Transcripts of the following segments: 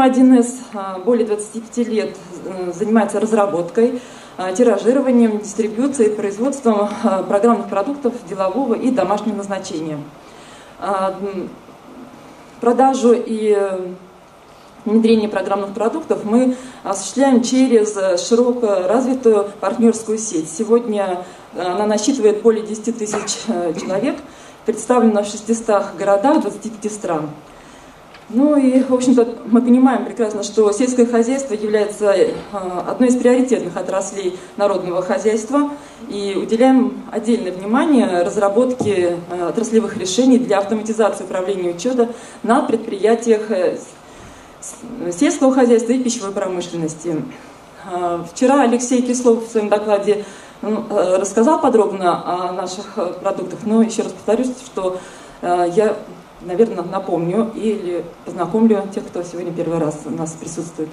Фирма 1С более 25 лет занимается разработкой, тиражированием, дистрибьюцией, производством программных продуктов делового и домашнего назначения. Продажу и внедрение программных продуктов мы осуществляем через широко развитую партнерскую сеть. Сегодня она насчитывает более 10 тысяч э, человек, представлена в 600 городах 25 стран. Ну и, в общем-то, мы понимаем прекрасно, что сельское хозяйство является э, одной из приоритетных отраслей народного хозяйства и уделяем отдельное внимание разработке э, отраслевых решений для автоматизации управления учета на предприятиях сельского хозяйства и пищевой промышленности. Вчера Алексей Кислов в своем докладе ну, э, рассказал подробно о наших э, продуктах, но еще раз повторюсь, что э, я, наверное, напомню или познакомлю тех, кто сегодня первый раз у нас присутствует.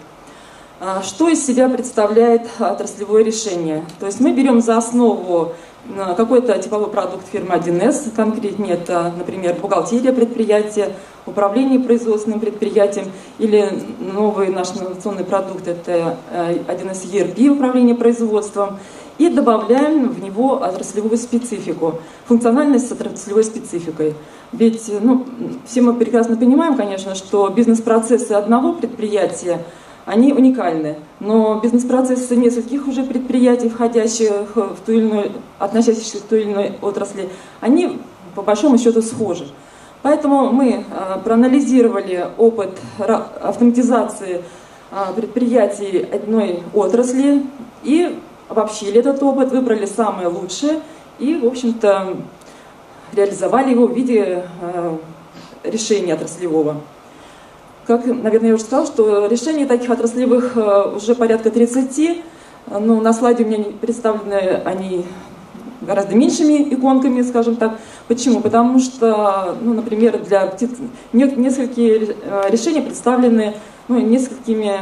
Что из себя представляет отраслевое решение? То есть мы берем за основу какой-то типовой продукт фирмы 1С, конкретнее это, например, бухгалтерия предприятия, управление производственным предприятием, или новый наш инновационный продукт это 1С ERP, управление производством, и добавляем в него отраслевую специфику, функциональность с отраслевой спецификой. Ведь ну, все мы прекрасно понимаем, конечно, что бизнес-процессы одного предприятия, они уникальны, но бизнес-процессы нескольких уже предприятий, входящих в ту или иную, относящихся к той или иной отрасли, они по большому счету схожи. Поэтому мы а, проанализировали опыт автоматизации а, предприятий одной отрасли и обобщили этот опыт, выбрали самое лучшее и, в общем-то, реализовали его в виде э, решения отраслевого. Как, наверное, я уже сказала, что решений таких отраслевых э, уже порядка 30, но на слайде у меня представлены они гораздо меньшими иконками, скажем так. Почему? Потому что, ну, например, для птиц... несколько э, решений представлены ну, несколькими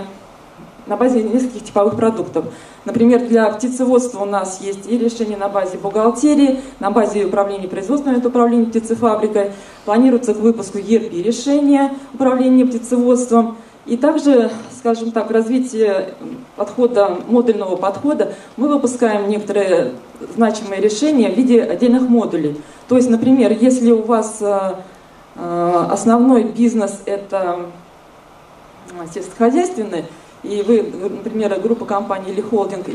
на базе нескольких типовых продуктов. Например, для птицеводства у нас есть и решение на базе бухгалтерии, на базе управления производством, это управление птицефабрикой. Планируется к выпуску ERP решения управления птицеводством. И также, скажем так, в развитии подхода, модульного подхода мы выпускаем некоторые значимые решения в виде отдельных модулей. То есть, например, если у вас э, э, основной бизнес это э, сельскохозяйственный, и вы, например, группа компаний или холдинг,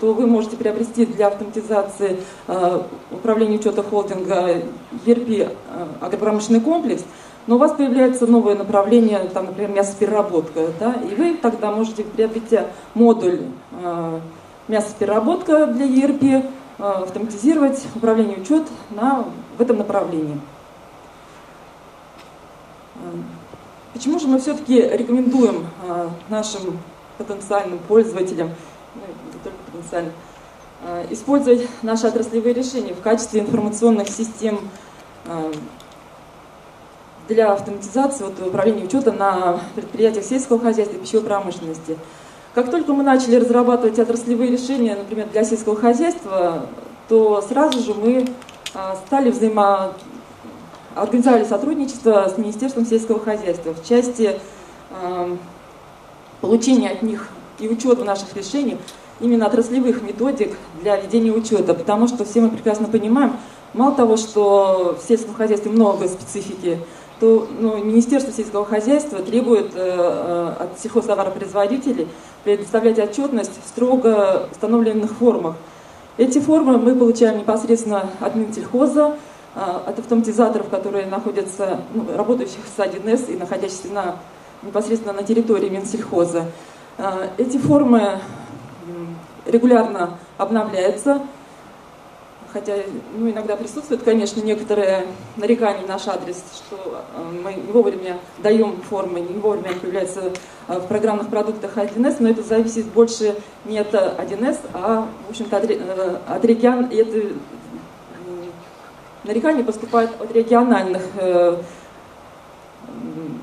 то вы можете приобрести для автоматизации э, управления учета холдинга ERP э, агропромышленный комплекс, но у вас появляется новое направление, там, например, мясопереработка, да, и вы тогда можете, приобретя модуль э, мясопереработка для ERP, э, автоматизировать управление учет на, в этом направлении. Почему же мы все-таки рекомендуем нашим потенциальным пользователям, ну, не только потенциальным, а, использовать наши отраслевые решения в качестве информационных систем а, для автоматизации вот, управления учета на предприятиях сельского хозяйства и пищевой промышленности. Как только мы начали разрабатывать отраслевые решения, например, для сельского хозяйства, то сразу же мы а, стали взаимо... организовали сотрудничество с Министерством сельского хозяйства в части получения от них и учета наших решений именно отраслевых методик для ведения учета, потому что все мы прекрасно понимаем, мало того, что в сельском хозяйстве много специфики, то ну, Министерство сельского хозяйства требует э, э от сельхозтоваропроизводителей предоставлять отчетность в строго установленных формах. Эти формы мы получаем непосредственно от Минсельхоза, э, от автоматизаторов, которые находятся, ну, работающих с 1С и находящихся на непосредственно на территории Минсельхоза. Э, эти формы регулярно обновляются, хотя ну, иногда присутствует, конечно, некоторые нарекания в наш адрес, что э, мы не вовремя даем формы, не вовремя они появляются э, в программных продуктах 1С, но это зависит больше не от 1С, а, в общем-то, от, регион, это нарекания поступают от региональных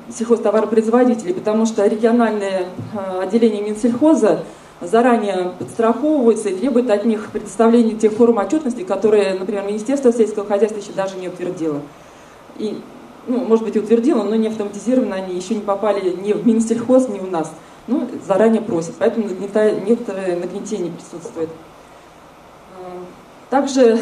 сельхозтоваропроизводителей, потому что региональные э, отделения Минсельхоза заранее подстраховываются и требуют от них предоставления тех форм отчетности, которые, например, Министерство сельского хозяйства еще даже не утвердило. И ну, может быть, утвердила, но не автоматизированы, они еще не попали ни в Минсельхоз, ни у нас. Ну, заранее просят, поэтому некоторое нагнетение присутствует. А, также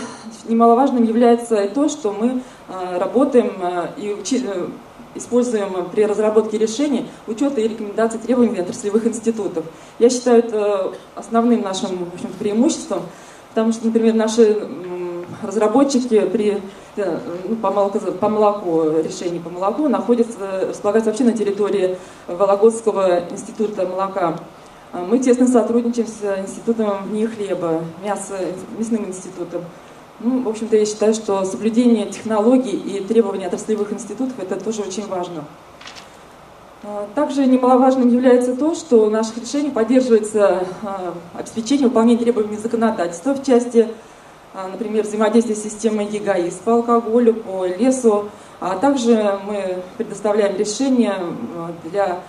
немаловажным является и то, что мы а, работаем а, и э, используем при разработке решений учета и рекомендаций требований отраслевых институтов. Я считаю это основным нашим в общем, преимуществом, потому что, например, наши разработчики при э, ну, по, молоку, по молоку, решений по молоку находятся, располагаются вообще на территории Вологодского института молока. А мы тесно сотрудничаем с институтом вне хлеба, мясо, мясным институтом. Ну, в общем-то, я считаю, что соблюдение технологий и требований отраслевых институтов это тоже очень важно. А, также немаловажным является то, что в наших решениях поддерживается а, обеспечение выполнения требований законодательства в части а, например, взаимодействие с системой ЕГАИС по алкоголю, по лесу. А также мы предоставляем решения для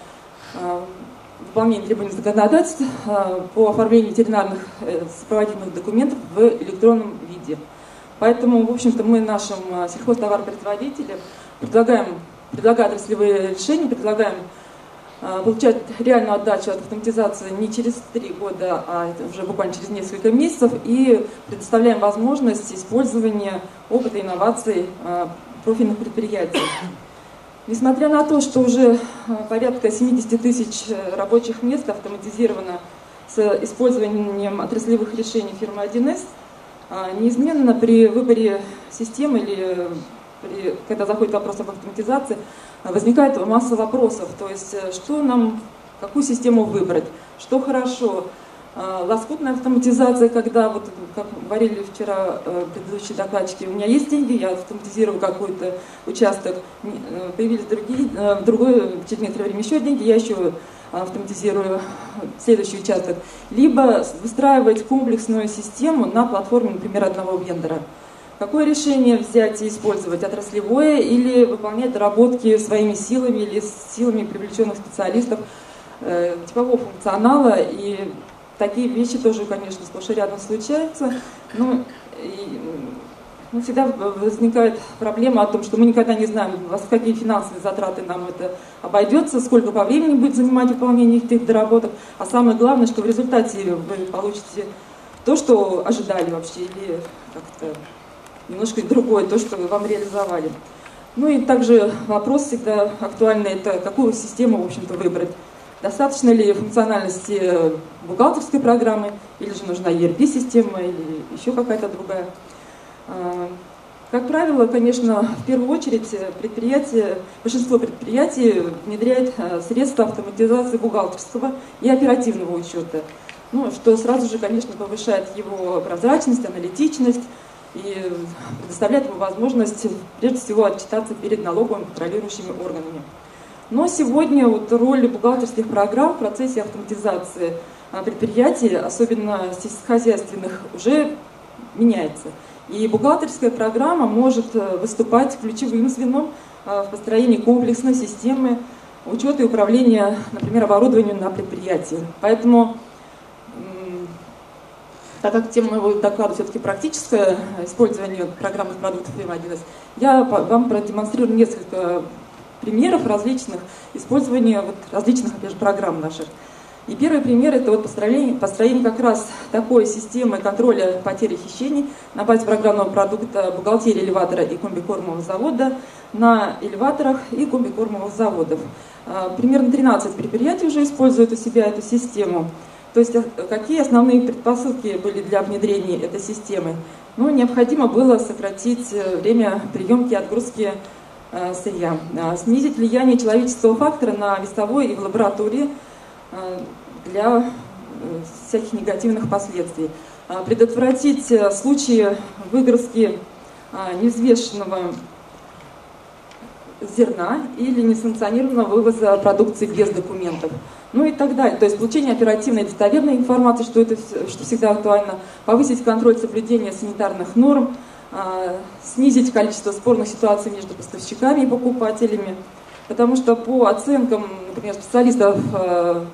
выполнения требований законодательства по оформлению ветеринарных э, сопроводительных документов в электронном виде. Поэтому, в общем-то, мы нашим сельхозтоваропроизводителям предлагаем, предлагаем отраслевые решения, предлагаем а, получать реальную отдачу от автоматизации не через три года, а уже буквально через несколько месяцев, и предоставляем возможность использования опыта инноваций а, профильных предприятий. Несмотря на то, что уже порядка 70 тысяч рабочих мест автоматизировано с использованием отраслевых решений фирмы 1С, неизменно при выборе системы или при, когда заходит вопрос об автоматизации, возникает масса вопросов. То есть, э, что нам, какую систему выбрать, что хорошо. Э, лоскутная автоматизация, когда, вот, как говорили вчера э, предыдущие докладчики, у меня есть деньги, я автоматизирую какой-то участок, появились другие, в другой, через некоторое время еще деньги, я еще автоматизирую следующий участок. Либо выстраивать комплексную систему на платформе, например, одного вендора. Какое решение взять и использовать, отраслевое или выполнять доработки своими силами или силами привлеченных специалистов э, типового функционала. И такие вещи тоже, конечно, сплошь и рядом случаются. Но и, ну, всегда возникает проблема о том, что мы никогда не знаем, во какие финансовые затраты нам это обойдется, сколько по времени будет занимать выполнение этих доработок. А самое главное, что в результате вы получите то, что ожидали вообще, или как-то немножко другое, то, что вам реализовали. Ну и также вопрос всегда актуальный, это какую систему, в общем-то, выбрать. Достаточно ли функциональности бухгалтерской программы, или же нужна ERP-система, или еще какая-то другая. А, как правило, конечно, в первую очередь предприятие, большинство предприятий внедряет а, средства автоматизации бухгалтерского и оперативного учета, ну, что сразу же, конечно, повышает его прозрачность, аналитичность, и предоставляет ему возможность, прежде всего, отчитаться перед налоговыми контролирующими органами. Но сегодня вот роль бухгалтерских программ в процессе автоматизации а, предприятий, особенно сельскохозяйственных, уже меняется. И бухгалтерская программа может э, выступать ключевым звеном а, в построении комплексной системы учета и управления, например, оборудованием на предприятии. Поэтому так как тема моего доклада все-таки практическое использование программных продуктов м я вам продемонстрирую несколько примеров различных использования вот различных, опять же, программ наших. И первый пример – это вот построение, построение как раз такой системы контроля потери хищений на базе программного продукта бухгалтерии элеватора и комбикормового завода на элеваторах и комбикормовых заводов. А, примерно 13 предприятий уже используют у себя эту систему. То есть э, какие основные предпосылки были для внедрения этой системы? Ну, необходимо было сократить э, время приемки и отгрузки э, сырья, э, снизить влияние человеческого фактора на весовой и в лаборатории для э, всяких негативных последствий, э, предотвратить э, случаи выгрузки э, невзвешенного зерна или несанкционированного вывоза продукции без документов ну и так далее. То есть получение оперативной и достоверной информации, что это что всегда актуально, повысить контроль соблюдения санитарных норм, э, снизить количество спорных ситуаций между поставщиками и покупателями. Потому что по оценкам, например, специалистов э,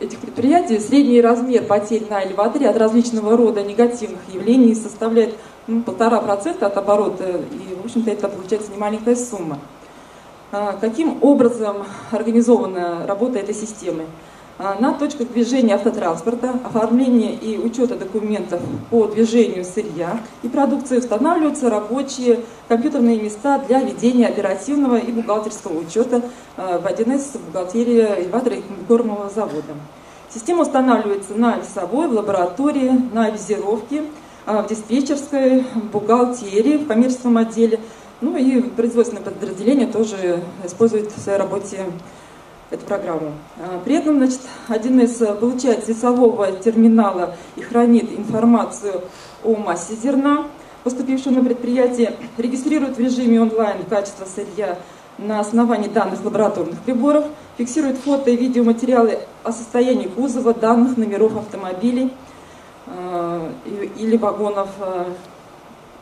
этих предприятий, средний размер потерь на элеваторе от различного рода негативных явлений составляет ну, полтора процента от оборота, и, в общем-то, это получается немаленькая сумма. Каким образом организована работа этой системы? На точках движения автотранспорта, оформления и учета документов по движению сырья и продукции устанавливаются рабочие компьютерные места для ведения оперативного и бухгалтерского учета в 1С бухгалтерии элеватора и комбикормового завода. Система устанавливается на весовой, в лаборатории, на визировке, а, в диспетчерской, в бухгалтерии, в коммерческом отделе. Ну и производственное подразделение тоже использует в своей работе эту программу. А, при этом, значит, 1С получает с весового терминала и хранит информацию о массе зерна, поступившего на предприятие, регистрирует в режиме онлайн качество сырья на основании данных лабораторных приборов, фиксирует фото и видеоматериалы о состоянии кузова, данных номеров автомобилей э, или вагонов.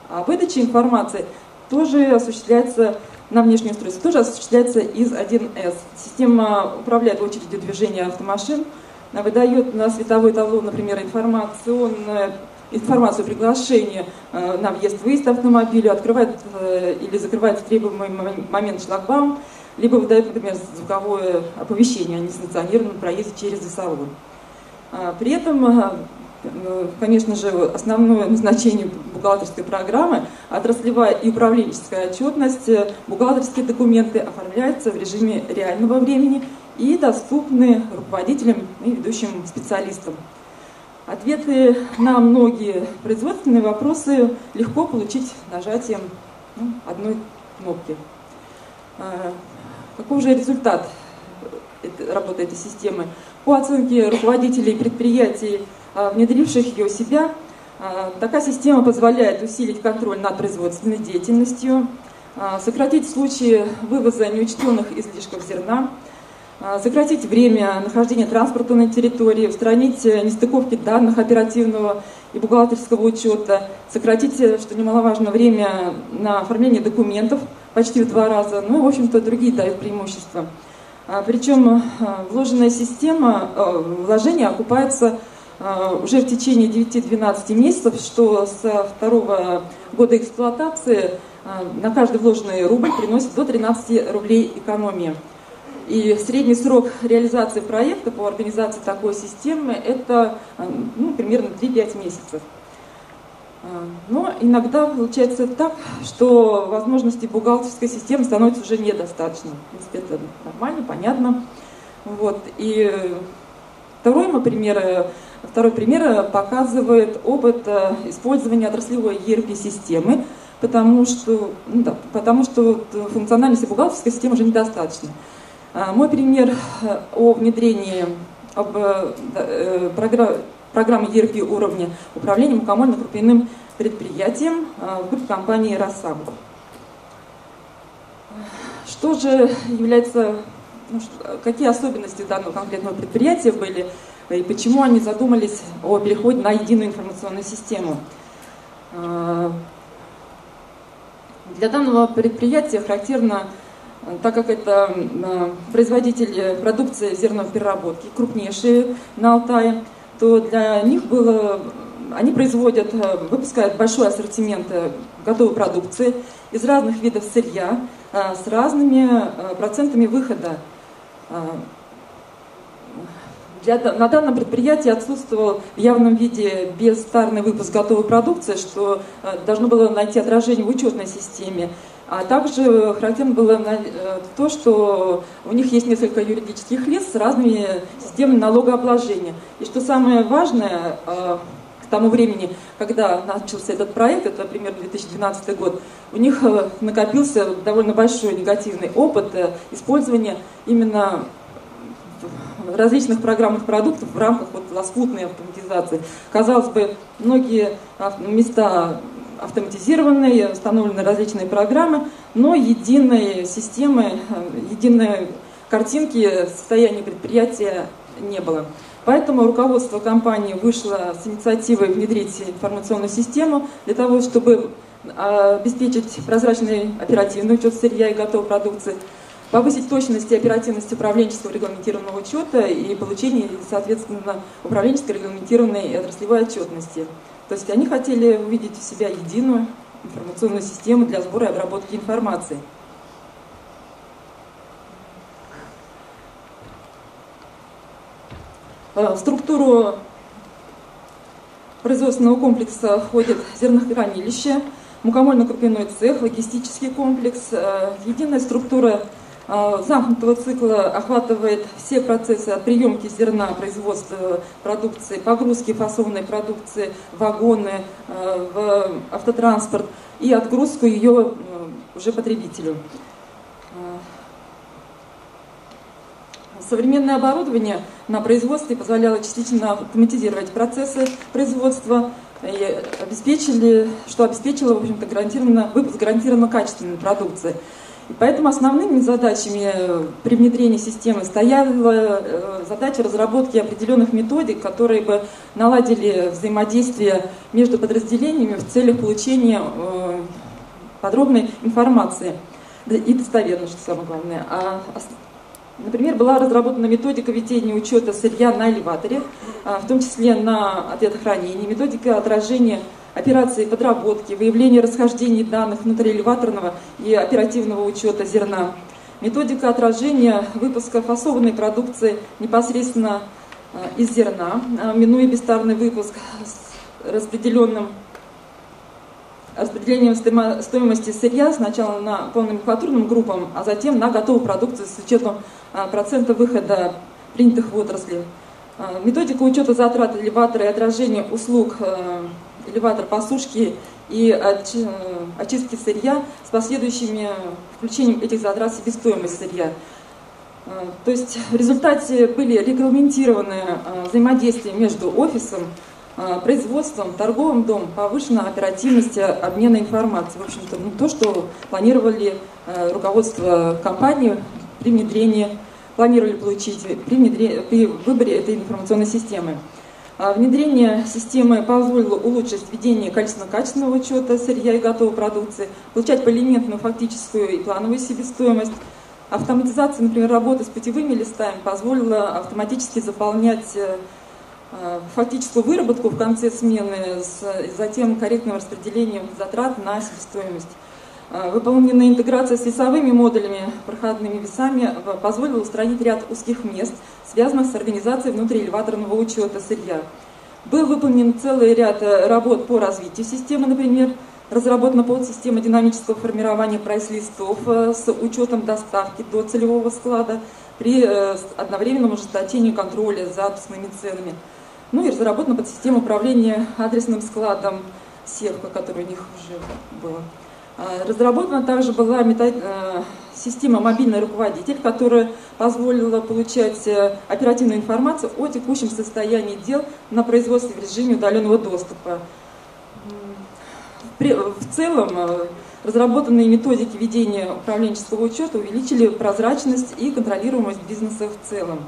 А выдача информации тоже осуществляется на внешнее устройство, тоже осуществляется из 1С. Система управляет очередью движения автомашин, выдает на световой табло, например, информационное информацию о приглашении э, на въезд-выезд автомобиля, открывает э, или закрывает в требуемый момент шлагбаум, либо выдает, например, звуковое оповещение о несанкционированном проезде через лесовой. А, при этом, э, конечно же, основное назначение бухгалтерской программы – отраслевая и управленческая отчетность, бухгалтерские документы оформляются в режиме реального времени и доступны руководителям и ведущим специалистам. Ответы на многие производственные вопросы легко получить нажатием ну, одной кнопки. А, каков же результат работы этой системы? По оценке руководителей предприятий, внедривших ее у себя, а, такая система позволяет усилить контроль над производственной деятельностью, сократить случаи вывоза неучтенных излишков зерна, сократить время нахождения транспорта на территории, устранить э, нестыковки данных оперативного и бухгалтерского учета, сократить, э, что немаловажно, время на оформление документов почти в два раза, ну, в общем-то, другие дают преимущества. Причем э, вложенная система, вложение окупается уже в течение 9-12 месяцев, что со второго года эксплуатации на каждый вложенный рубль приносит до 13 рублей экономии. И средний срок реализации проекта по организации такой системы это ну, примерно 3-5 месяцев. Но иногда получается так, что возможностей бухгалтерской системы становится уже недостаточно. В принципе, это нормально, понятно. Вот. И второй, мой пример, второй пример показывает опыт э, использования отраслевой ERP-системы, потому что, ну, да, потому что функциональности бухгалтерской системы уже недостаточно. А, мой пример э, о внедрении об, э, э, программы ERP уровня управления мукомольно-крупяным предприятием в группе компании «Росам». Что же является, ну, какие особенности данного конкретного предприятия были и почему они задумались о переходе на единую информационную систему? А, для данного предприятия характерно так как это э, производитель продукции зерновой переработки, крупнейшие на Алтае, то для них было, они производят, э, выпускают большой ассортимент э, готовой продукции из разных видов сырья с разными процентами выхода. Для, на данном предприятии отсутствовал в явном виде бестарный выпуск готовой продукции, что должно было найти отражение в учетной системе. А также характерно было э, то, что у них есть несколько юридических лиц с разными системами налогообложения. И что самое важное, э, к тому времени, когда начался этот проект, это примерно 2012 год, у них э, накопился довольно большой негативный опыт использования именно различных программных продуктов в рамках вот лоскутной автоматизации. Казалось бы, многие места автоматизированные, установлены различные программы, но единой системы, единой картинки состояния предприятия не было. Поэтому руководство компании вышло с инициативой внедрить информационную систему для того, чтобы обеспечить прозрачный оперативный учет сырья и готовой продукции, повысить точность и оперативность управленческого регламентированного учета и получение, соответственно, управленческой регламентированной и отраслевой отчетности. То есть они хотели увидеть в себя единую информационную систему для сбора и обработки информации. А, в структуру производственного комплекса входит зернохранилище, мукомольно-крупяной цех, логистический комплекс. Единая структура а, замкнутого цикла охватывает все процессы от приемки зерна, производства продукции, погрузки фасованной продукции, вагоны, в автотранспорт и отгрузку ее уже потребителю. Современное оборудование на производстве позволяло частично автоматизировать процессы производства и обеспечили, что обеспечило, в общем-то, гарантированно, выпуск гарантированно качественной продукции. И поэтому основными задачами при внедрении системы стояла э, задача разработки определенных методик, которые бы наладили взаимодействие между подразделениями в целях получения э, подробной информации и достоверной, что самое главное. А, например, была разработана методика ведения учета сырья на элеваторе, а, в том числе на ответах хранения, методика отражения операции подработки, выявления расхождений данных внутри элеваторного и оперативного учета зерна, методика отражения выпуска фасованной продукции непосредственно э, из зерна, э, минуя бестарный выпуск с распределенным распределением стоимости сырья сначала на полноменклатурным группам, а затем на готовую продукцию с учетом э, процента выхода принятых в отрасли. Методика учета затрат элеватора и отражения услуг элеватор по сушке и очистки сырья с последующими включением этих затрат в себестоимость сырья. То есть в результате были регламентированы взаимодействия между офисом, производством, торговым домом, повышенная оперативность обмена информацией. В общем-то, ну, то, что планировали руководство компании при внедрении, планировали получить при, внедрении, при выборе этой информационной системы. А внедрение системы позволило улучшить введение количественно-качественного учета сырья и готовой продукции, получать поэлементную фактическую и плановую себестоимость. Автоматизация, например, работы с путевыми листами позволила автоматически заполнять э, э, фактическую выработку в конце смены с затем корректным распределением затрат на себестоимость. Э, выполненная интеграция с весовыми модулями, проходными весами позволила устранить ряд узких мест, связанных с организацией внутриэлеваторного учета сырья. Был выполнен целый ряд э, работ по развитию системы, например, разработана подсистема динамического формирования прайс-листов э, с учетом доставки до целевого склада при одновременном ужесточении контроля за отпускными ценами. Ну и разработана подсистема управления адресным складом Севка, который у них уже было. А, разработана также была. Э, система «Мобильный руководитель», которая позволила получать э, оперативную информацию о текущем состоянии дел на производстве в режиме удаленного доступа. В целом, э, разработанные методики ведения управленческого учета увеличили прозрачность и контролируемость бизнеса в целом.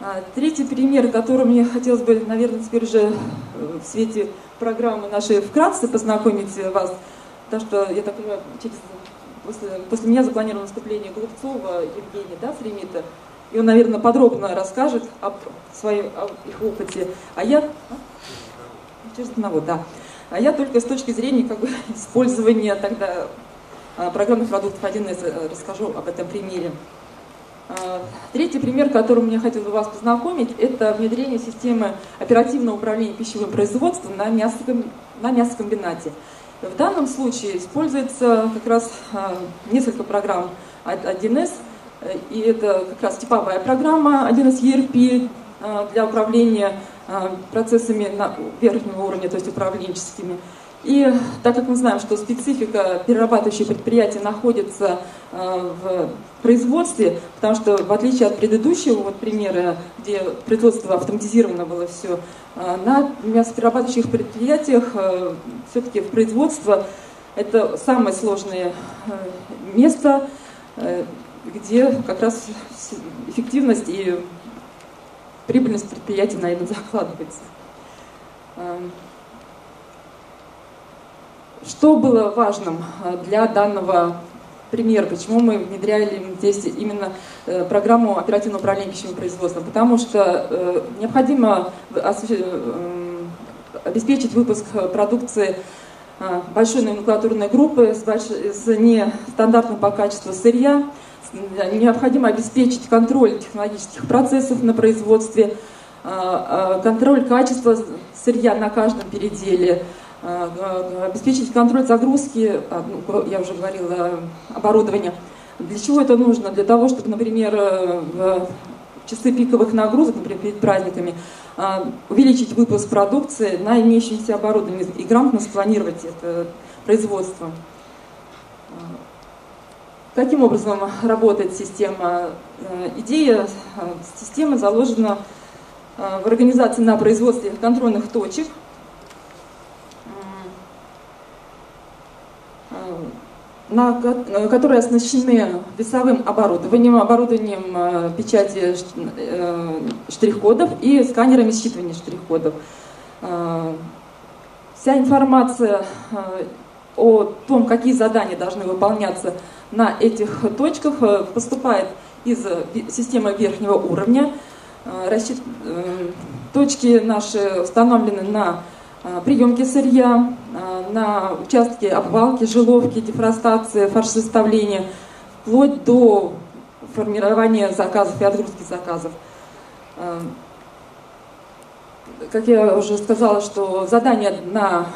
А, третий пример, которым мне хотелось бы, наверное, теперь уже в свете программы нашей вкратце познакомить вас – Потому что, я так понимаю, через, после, после меня запланировано выступление Голубцова Евгения, да, с Ремита, и он, наверное, подробно расскажет об своем об их опыте. А я... А? Через одного, да. А я только с точки зрения как бы, использования тогда а, программных продуктов 1С э, расскажу об этом примере. А, третий пример, которым мне хотелось бы вас познакомить, это внедрение системы оперативного управления пищевым производством на, мясоком, на мясокомбинате. В данном случае используется как раз а, несколько программ 1С, и это как раз типовая программа 1С ERP а, для управления процессами на верхнего уровня, то есть управленческими. И так как мы знаем, что специфика перерабатывающих предприятий находится э, в производстве, потому что в отличие от предыдущего вот примера, где производство автоматизировано было все, э, на мясоперерабатывающих предприятиях э, все-таки в производство это самое сложное место, где как раз эффективность и прибыльность предприятия, наверное, закладывается. Что было важным э, для данного примера? Почему мы внедряли здесь именно э, программу оперативного управления пищевым производством? Потому что э, необходимо обеспечить выпуск продукции большой номенклатурной группы с, с нестандартным по качеству сырья. Необходимо обеспечить контроль технологических процессов на производстве, контроль качества сырья на каждом переделе, обеспечить контроль загрузки, ну, я уже говорила, оборудования. Для чего это нужно? Для того, чтобы, например, в часы пиковых нагрузок, например, перед праздниками, увеличить выпуск продукции на имеющееся оборудование и грамотно спланировать это производство. Каким образом работает система? Идея системы заложена в организации на производстве контрольных точек – на, э, которые оснащены весовым оборудованием, оборудованием э, печати э, штрих-кодов и сканерами считывания штрих-кодов. Вся информация о том, какие задания должны выполняться на этих точках, поступает из системы верхнего уровня. Точки наши установлены на приемки сырья, э, на участке обвалки, жиловки, дефростации, фаршсоставления, вплоть до формирования заказов и отгрузки заказов. Э, как я уже сказала, что задание на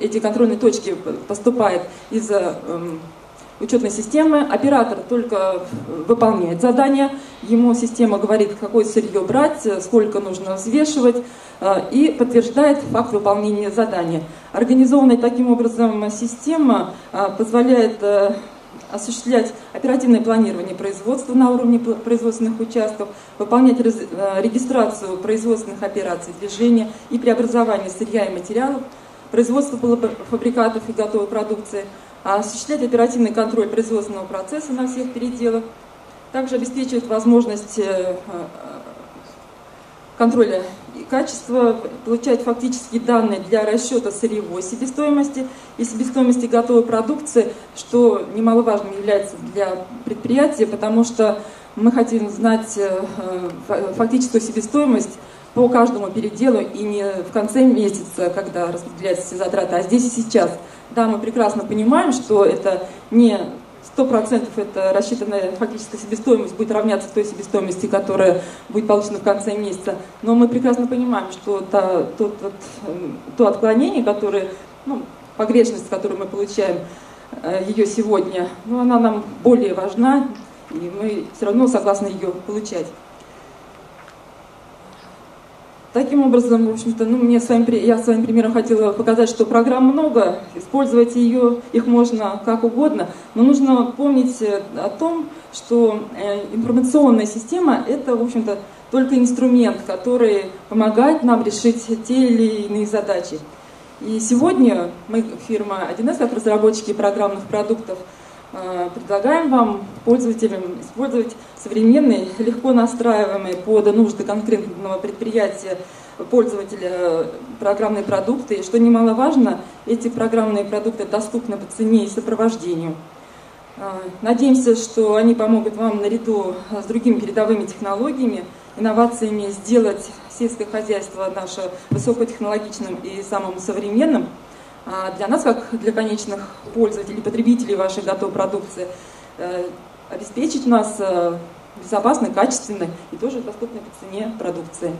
эти контрольные точки поступает из эм, учетной системы. Оператор только выполняет задание, ему система говорит, какое сырье брать, сколько нужно взвешивать, э, и подтверждает факт выполнения задания. Организованная таким образом система э, позволяет э, осуществлять оперативное планирование производства на уровне производственных участков, выполнять регистрацию производственных операций движения и преобразование сырья и материалов, производство полуфабрикатов и готовой продукции – осуществлять оперативный контроль производственного процесса на всех переделах, также обеспечивает возможность э, э, контроля качества, получать фактические данные для расчета сырьевой себестоимости и себестоимости готовой продукции, что немаловажным является для предприятия, потому что мы хотим знать э, фактическую себестоимость по каждому переделу и не в конце месяца, когда распределяются все затраты, а здесь и сейчас – да, мы прекрасно понимаем, что это не сто процентов это рассчитанная фактическая себестоимость будет равняться той себестоимости, которая будет получена в конце месяца. Но мы прекрасно понимаем, что то, то, эм, то отклонение, которое, ну, погрешность, которую мы получаем э, ее сегодня, ну, она нам более важна, и мы все равно согласны ее получать. Таким образом, в общем-то, ну, мне своим, я своим примером хотела показать, что программ много, использовать ее, их можно как угодно, но нужно помнить э, о том, что э, информационная система – это, в общем-то, только инструмент, который помогает нам решить те или иные задачи. И сегодня мы, фирма 1С, как разработчики программных продуктов, предлагаем вам, пользователям, использовать современные, легко настраиваемые под нужды конкретного предприятия пользователя программные продукты. И что немаловажно, эти программные продукты доступны по цене и сопровождению. А, надеемся, что они помогут вам наряду с другими передовыми технологиями, инновациями сделать сельское хозяйство наше высокотехнологичным и самым современным. А для нас, как для конечных пользователей, потребителей вашей готовой продукции, э, обеспечить нас э, безопасной, качественной и тоже доступной по цене продукции.